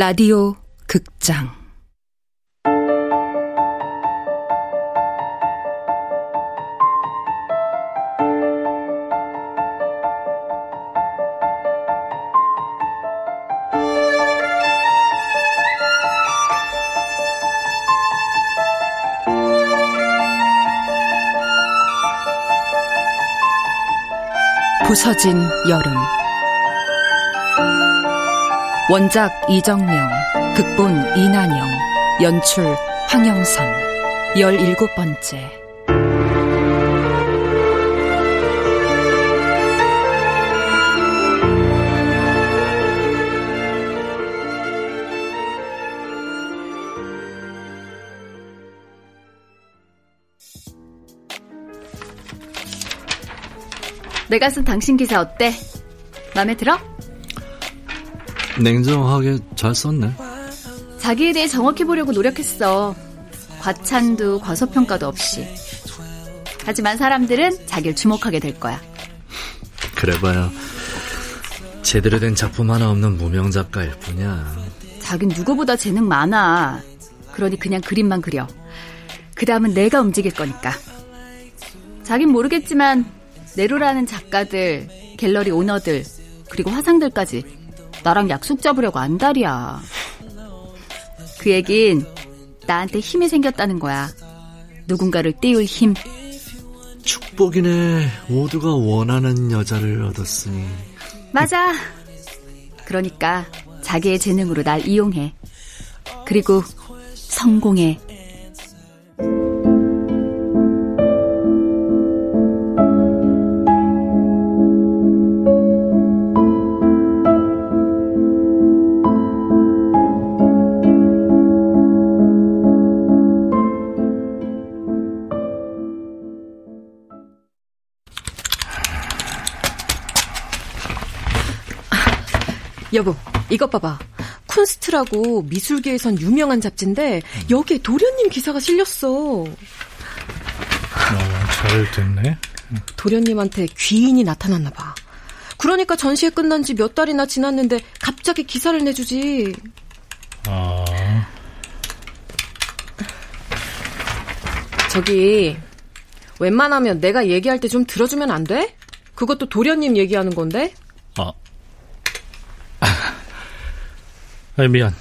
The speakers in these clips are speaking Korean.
라디오 극장. 부서진 여름 원작 이정명 극본 이난영 연출 황영선 열일곱 번째 내가 쓴 당신 기사 어때? 마음에 들어? 냉정하게 잘 썼네. 자기에 대해 정확히 보려고 노력했어. 과찬도 과소평가도 없이. 하지만 사람들은 자기를 주목하게 될 거야. 그래봐야 제대로 된 작품 하나 없는 무명 작가일 뿐이야. 자긴 누구보다 재능 많아. 그러니 그냥 그림만 그려. 그 다음은 내가 움직일 거니까. 자긴 모르겠지만 네로라는 작가들, 갤러리 오너들, 그리고 화상들까지 나랑 약속 잡으려고 안달이야. 그 얘긴 나한테 힘이 생겼다는 거야. 누군가를 띄울 힘. 축복이네. 모두가 원하는 여자를 얻었으니. 맞아. 그러니까 자기의 재능으로 날 이용해. 그리고 성공해. 여보, 이것 봐봐. 쿤스트라고 미술계에선 유명한 잡지인데 여기에 도련님 기사가 실렸어. 어, 잘 됐네. 도련님한테 귀인이 나타났나 봐. 그러니까 전시회 끝난 지 몇 달이나 지났는데 갑자기 기사를 내주지. 아. 저기 웬만하면 내가 얘기할 때 좀 들어주면 안 돼? 그것도 도련님 얘기하는 건데. 아, 아, 미안.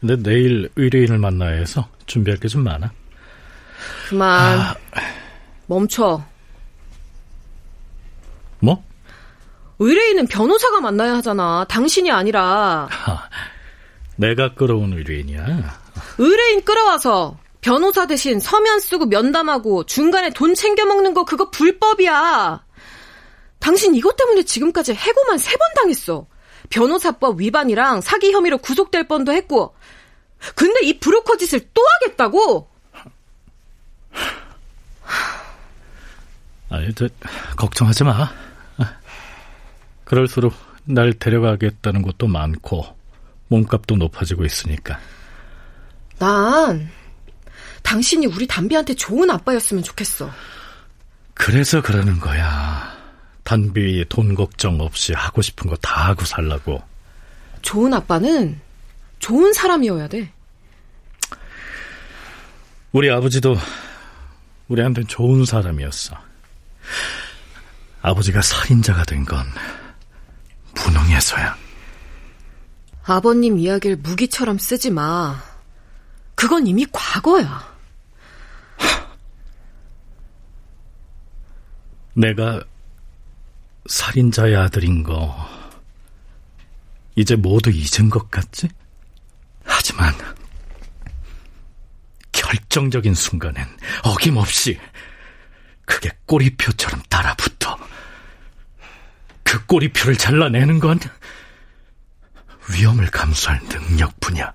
근데 내일 의뢰인을 만나야 해서 준비할 게 좀 많아. 그만. 아... 멈춰. 뭐? 의뢰인은 변호사가 만나야 하잖아. 당신이 아니라. 아, 내가 끌어온 의뢰인이야. 의뢰인 끌어와서 변호사 대신 서면 쓰고 면담하고 중간에 돈 챙겨 먹는 거 그거 불법이야. 당신 이것 때문에 지금까지 해고만 세 번 당했어. 변호사법 위반이랑 사기 혐의로 구속될 뻔도 했고. 근데 이 브로커 짓을 또 하겠다고? 아니, 저, 걱정하지 마. 그럴수록 날 데려가겠다는 것도 많고, 몸값도 높아지고 있으니까. 난, 당신이 우리 담비한테 좋은 아빠였으면 좋겠어. 그래서 그러는 거야. 단비 돈 걱정 없이 하고 싶은 거 다 하고 살라고. 좋은 아빠는 좋은 사람이어야 돼. 우리 아버지도 우리한테 좋은 사람이었어. 아버지가 살인자가 된 건 무능해서야. 아버님 이야기를 무기처럼 쓰지 마. 그건 이미 과거야. 내가 살인자의 아들인 거 이제 모두 잊은 것 같지? 하지만 결정적인 순간엔 어김없이 그게 꼬리표처럼 따라붙어. 그 꼬리표를 잘라내는 건 위험을 감수할 능력뿐이야.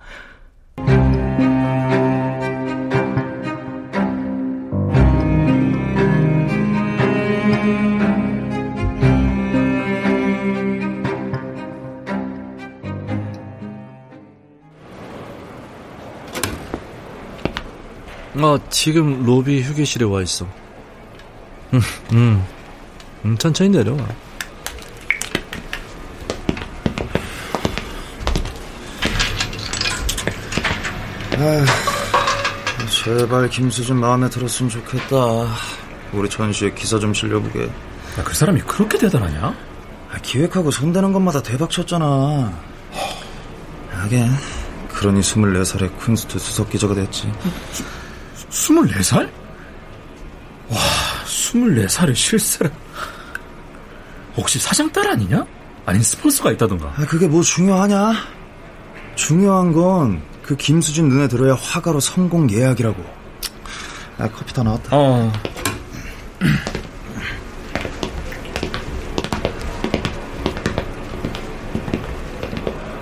어, 지금 로비 휴게실에 와 있어. 응, 응. 응 천천히 내려와. 아휴, 제발 김수진 마음에 들었으면 좋겠다. 우리 전시에 기사 좀 실려보게. 야, 그 사람이 그렇게 대단하냐? 아, 기획하고 손대는 것마다 대박 쳤잖아. 하긴 그러니 24살에 쿤스트 수석 기자가 됐지. 24살? 와, 24살에 실세라. 혹시 사장 딸 아니냐? 아닌 스폰서가 있다던가. 아, 그게 뭐 중요하냐? 중요한 건 그 김수진 눈에 들어야 화가로 성공 예약이라고. 아, 커피 다 나왔다. 어.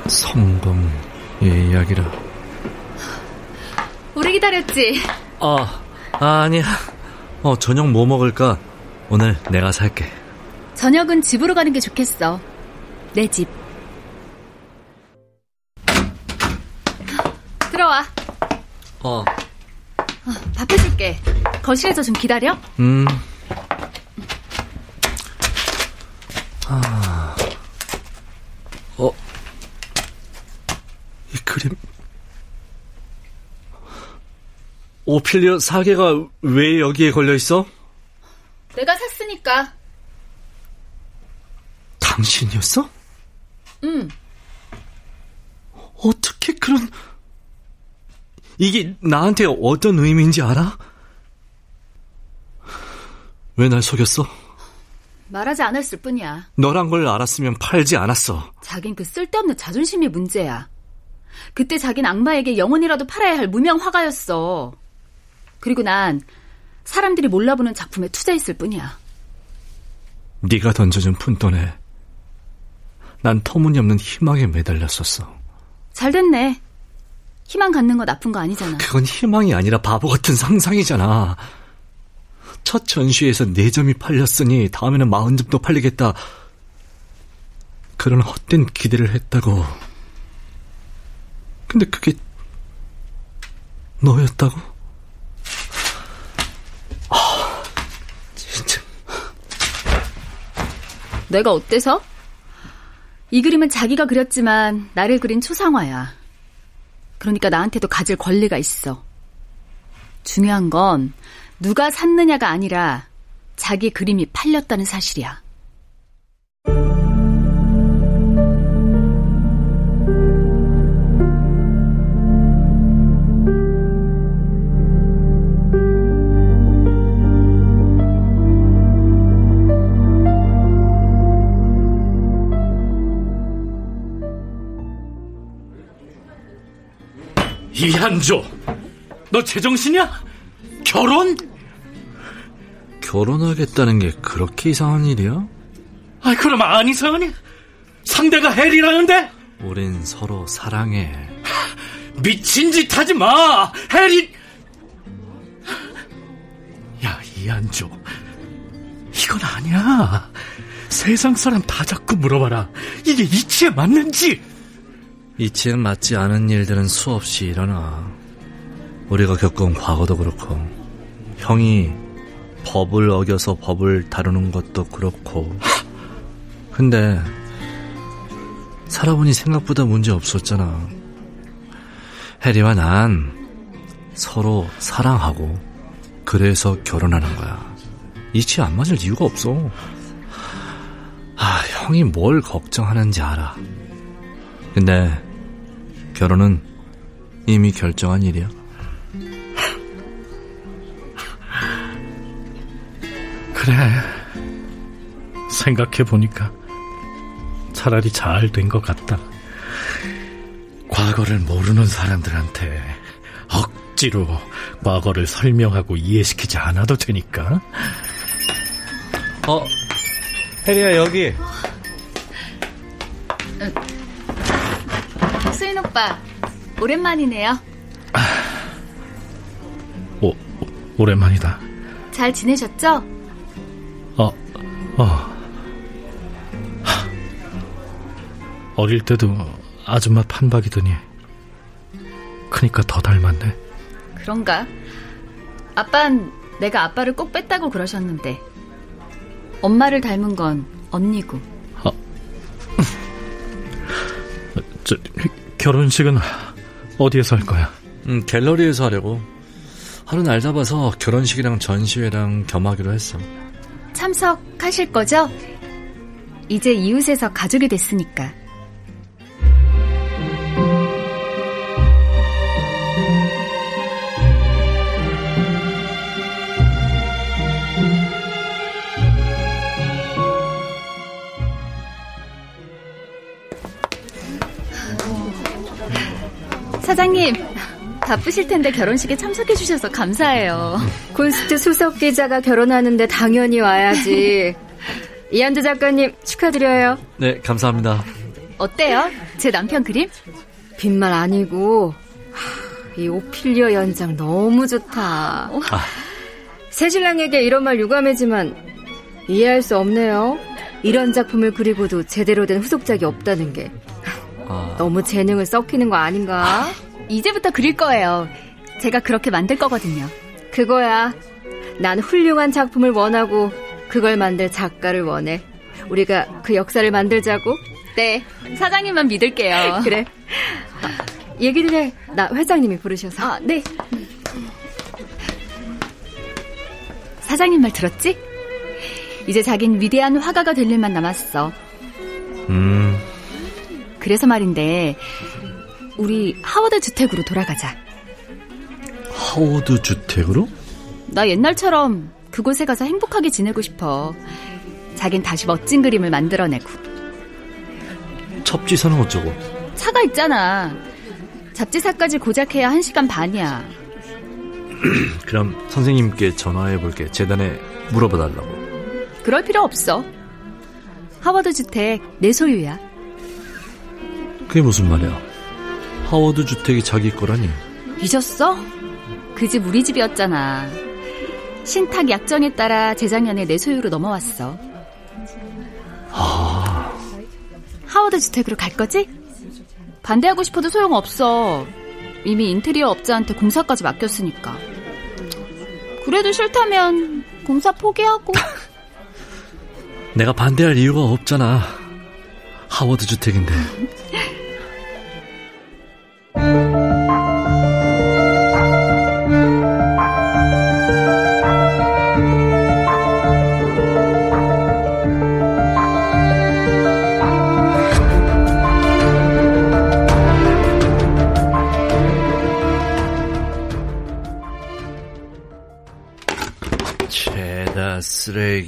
성공 예약이라. 오래 기다렸지? 아, 아 아니야. 어 저녁 뭐 먹을까? 오늘 내가 살게. 저녁은 집으로 가는 게 좋겠어. 내 집. 들어와. 어. 밥 해줄게. 거실에서 좀 기다려. 음. 아. 어. 이 그림. 오피리어 사계가 왜 여기에 걸려 있어? 내가 샀으니까. 당신이었어? 응. 어떻게 그런 이게 나한테 어떤 의미인지 알아? 왜 날 속였어? 말하지 않았을 뿐이야. 너란 걸 알았으면 팔지 않았어. 자긴 그 쓸데없는 자존심이 문제야. 그때 자긴 악마에게 영혼이라도 팔아야 할 무명 화가였어. 그리고 난 사람들이 몰라보는 작품에 투자했을 뿐이야. 네가 던져준 푼돈에 난 터무니없는 희망에 매달렸었어. 잘 됐네. 희망 갖는 거 나쁜 거 아니잖아. 그건 희망이 아니라 바보 같은 상상이잖아. 첫 전시에서 4점이 팔렸으니 다음에는 40점도 팔리겠다. 그런 헛된 기대를 했다고. 근데 그게 너였다고? 아, 진짜. 내가 어때서? 이 그림은 자기가 그렸지만 나를 그린 초상화야. 그러니까 나한테도 가질 권리가 있어. 중요한 건 누가 샀느냐가 아니라 자기 그림이 팔렸다는 사실이야. 이한조, 너 제정신이야? 결혼? 결혼하겠다는 게 그렇게 이상한 일이야? 아, 그럼 안 이상하니? 상대가 헬이라는데? 우린 서로 사랑해. 미친 짓 하지 마! 헬이! 야, 이한조. 이건 아니야. 세상 사람 다 자꾸 물어봐라. 이게 이치에 맞는지! 이치에 맞지 않은 일들은 수없이 일어나. 우리가 겪은 과거도 그렇고, 형이 법을 어겨서 법을 다루는 것도 그렇고. 근데, 살아보니 생각보다 문제 없었잖아. 해리와 난 서로 사랑하고, 그래서 결혼하는 거야. 이치 안 맞을 이유가 없어. 아, 형이 뭘 걱정하는지 알아. 근데, 결혼은 이미 결정한 일이야. 그래. 생각해보니까 차라리 잘 된 것 같다. 과거를 모르는 사람들한테 억지로 과거를 설명하고 이해시키지 않아도 되니까. 어, 혜리야, 여기. 오빠, 오랜만이네요. 오, 오, 오랜만이다. 잘 지내셨죠? 어, 어. 하, 어릴 때도 아줌마 판박이더니 크니까 더 닮았네. 그런가? 아빤 내가 아빠를 꼭 뺐다고 그러셨는데 엄마를 닮은 건 언니고 저, 결혼식은 어디에서 할 거야? 음, 갤러리에서 하려고. 하루 날 잡아서 결혼식이랑 전시회랑 겸하기로 했어. 참석하실 거죠? 이제 이웃에서 가족이 됐으니까. 사장님, 바쁘실 텐데 결혼식에 참석해 주셔서 감사해요. 콘스트 수석 기자가 결혼하는데 당연히 와야지. 이한주 작가님 축하드려요. 네, 감사합니다. 어때요? 제 남편 그림? 빈말 아니고 이 오피리어 연장 너무 좋다. 아. 새신랑에게 이런 말 유감이지만 이해할 수 없네요. 이런 작품을 그리고도 제대로 된 후속작이 없다는 게 아. 너무 재능을 썩히는 거 아닌가? 아, 이제부터 그릴 거예요. 제가 그렇게 만들 거거든요. 그거야. 난 훌륭한 작품을 원하고 그걸 만들 작가를 원해. 우리가 그 역사를 만들자고? 네. 사장님만 믿을게요. 그래. 아, 얘기를 해. 나 회장님이 부르셔서. 아, 네. 사장님 말 들었지? 이제 자긴 위대한 화가가 될 일만 남았어. 음. 그래서 말인데, 우리 하워드 주택으로 돌아가자. 하워드 주택으로? 나 옛날처럼 그곳에 가서 행복하게 지내고 싶어. 자긴 다시 멋진 그림을 만들어내고. 첩지사는 어쩌고? 차가 있잖아. 잡지사까지 고작해야 한 시간 반이야. 그럼 선생님께 전화해 볼게. 재단에 물어봐 달라고. 그럴 필요 없어. 하워드 주택 내 소유야. 그게 무슨 말이야? 하워드 주택이 자기 거라니. 잊었어? 그 집 우리 집이었잖아. 신탁 약정에 따라 재작년에 내 소유로 넘어왔어. 아. 하워드 주택으로 갈 거지? 반대하고 싶어도 소용없어. 이미 인테리어 업자한테 공사까지 맡겼으니까. 그래도 싫다면 공사 포기하고. 내가 반대할 이유가 없잖아. 하워드 주택인데.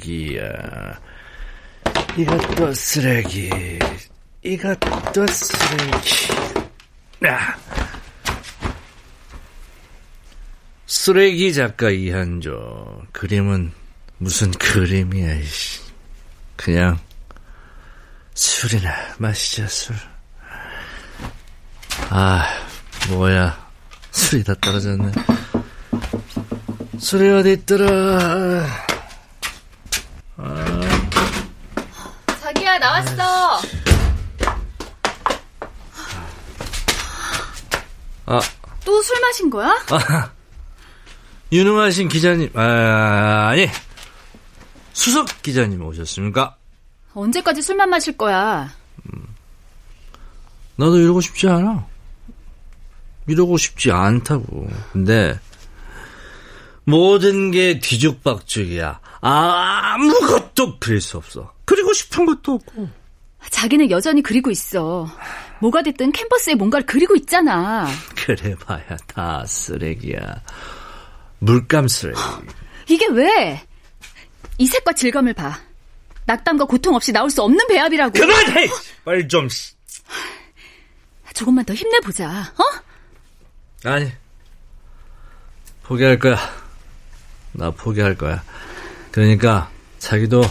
쓰레기야. 이것도 쓰레기. 이것도 쓰레기. 야. 쓰레기 작가 이한조. 그림은 무슨 그림이야, 이씨. 그냥 술이나 마시자, 술. 아, 뭐야. 술이 다 떨어졌네. 술이 어디 있더라. 자기야 나왔어. 아. 또 술 마신 거야? 아, 유능하신 기자님, 아, 아니, 수석 기자님 오셨습니까? 언제까지 술만 마실 거야? 음, 나도 이러고 싶지 않아. 이러고 싶지 않다고. 근데, 모든 게 뒤죽박죽이야. 아무것도 그릴 수 없어. 그리고 싶은 것도 없고. 자기는 여전히 그리고 있어. 뭐가 됐든 캔버스에 뭔가를 그리고 있잖아. 그래봐야 다 쓰레기야. 물감 쓰레기. 이게 왜? 이 색과 질감을 봐. 낙담과 고통 없이 나올 수 없는 배합이라고. 그만해! 빨리 좀. 조금만 더 힘내보자, 어? 아니. 포기할 거야. 나 포기할 거야. 그러니까 자기도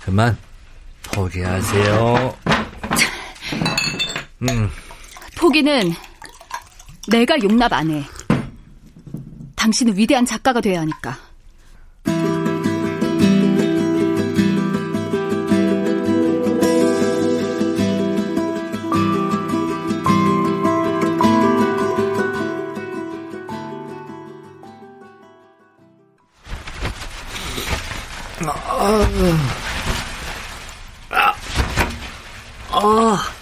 그만 포기하세요. 음. 포기는 내가 용납 안 해. 당신은 위대한 작가가 돼야 하니까. 아, 아,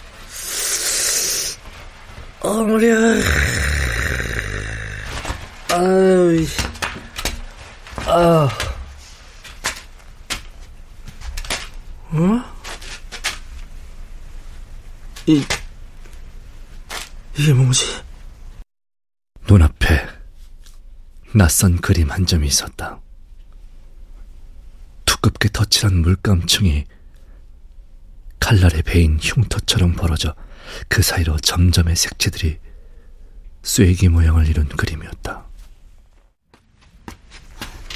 어, 머리야. 아유, 아. 어? 이, 이게 뭐지? 눈앞에 낯선 그림 한 점이 있었다. 두껍게 덧칠한 물감층이 칼날에 베인 흉터처럼 벌어져 그 사이로 점점의 색채들이 쐐기 모양을 이룬 그림이었다.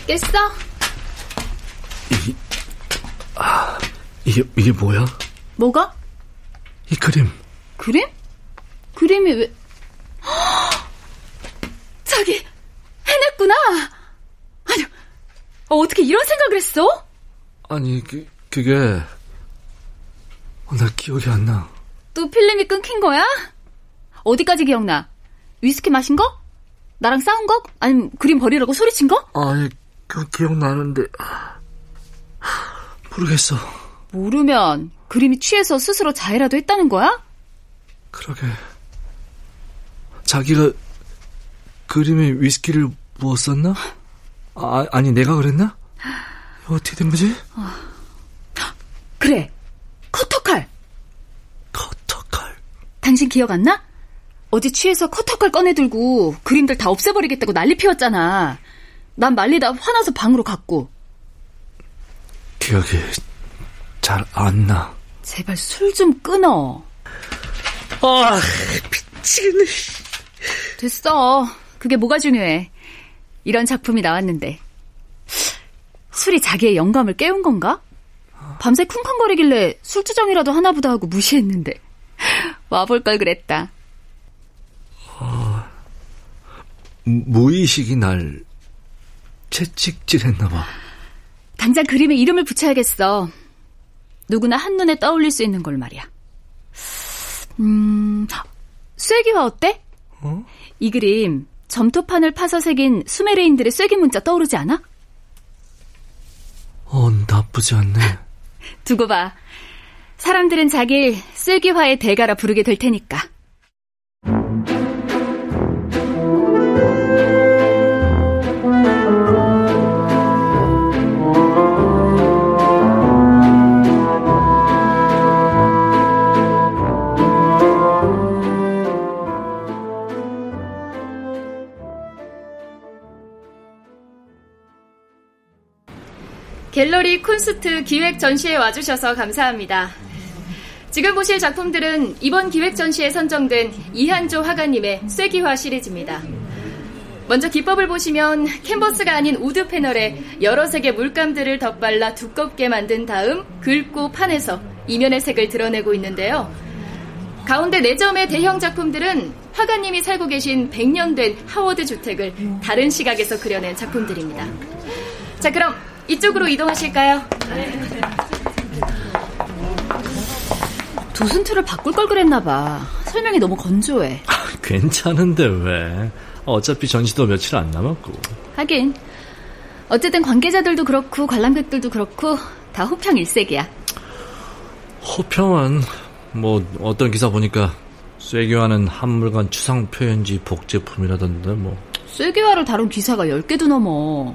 깼어? 이, 아, 이게, 이게 뭐야? 뭐가? 이 그림. 그림? 그림이 왜... 자기 해냈구나. 아니 어, 어떻게 이런 생각을 했어? 아니 그 그게 어, 나 기억이 안 나. 또 필름이 끊긴 거야? 어디까지 기억나? 위스키 마신 거? 나랑 싸운 거? 아니면 그림 버리라고 소리친 거? 아니 그 기억나는데 모르겠어. 모르면 그림이 취해서 스스로 자해라도 했다는 거야? 그러게. 자기가 그림에 위스키를 부었었나? 아, 아니 내가 그랬나? 어떻게 된 거지? 그래. 커터칼. 커터칼. 당신 기억 안 나? 어제 취해서 커터칼 꺼내들고 그림들 다 없애버리겠다고 난리 피웠잖아. 난 말리다 화나서 방으로 갔고. 기억이 잘 안 나. 제발 술 좀 끊어. 아, 미치겠네. 됐어. 그게 뭐가 중요해. 이런 작품이 나왔는데. 술이 자기의 영감을 깨운 건가? 밤새 쿵쾅거리길래 술주정이라도 하나보다 하고 무시했는데. 와볼 걸 그랬다. 무의식이 날 채찍질했나 봐. 당장 그림에 이름을 붙여야겠어. 누구나 한눈에 떠올릴 수 있는 걸 말이야. 음, 쐐기화 어때? 어? 이 그림 점토판을 파서 새긴 수메르인들의 쐐기 문자 떠오르지 않아? 어, 나쁘지 않네. 두고 봐. 사람들은 자길 쐐기화의 대가라 부르게 될 테니까. 갤러리 콘스트 기획 전시에 와주셔서 감사합니다. 지금 보실 작품들은 이번 기획 전시에 선정된 이한조 화가님의 쐐기화 시리즈입니다. 먼저 기법을 보시면 캔버스가 아닌 wood 패널에 여러 색의 물감들을 덧발라 두껍게 만든 다음 긁고 판에서 이면의 색을 드러내고 있는데요. 가운데 4점의 대형 작품들은 화가님이 살고 계신 100년 된 하워드 주택을 다른 시각에서 그려낸 작품들입니다. 자, 그럼 이쪽으로 이동하실까요? 도슨트를 바꿀 걸 그랬나 봐. 설명이 너무 건조해. 괜찮은데 왜? 어차피 전시도 며칠 안 남았고. 하긴 어쨌든 관계자들도 그렇고 관람객들도 그렇고 다 호평 일색이야. 호평은 뭐 어떤 기사 보니까 쇠기와는 한물간 추상 표현지 복제품이라던데 뭐. 쇠기화를 다룬 기사가 10개도 넘어.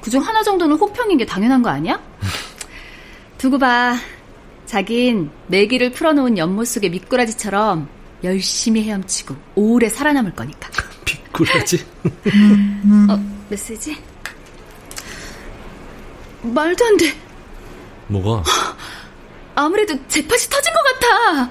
그중 하나 정도는 호평인 게 당연한 거 아니야? 두고 봐. 자긴 내기를 풀어놓은 연못 속의 미꾸라지처럼 열심히 헤엄치고 오래 살아남을 거니까. 미꾸라지? 어, 메시지? 말도 안 돼. 뭐가? 아무래도 잭팟이 터진 것 같아.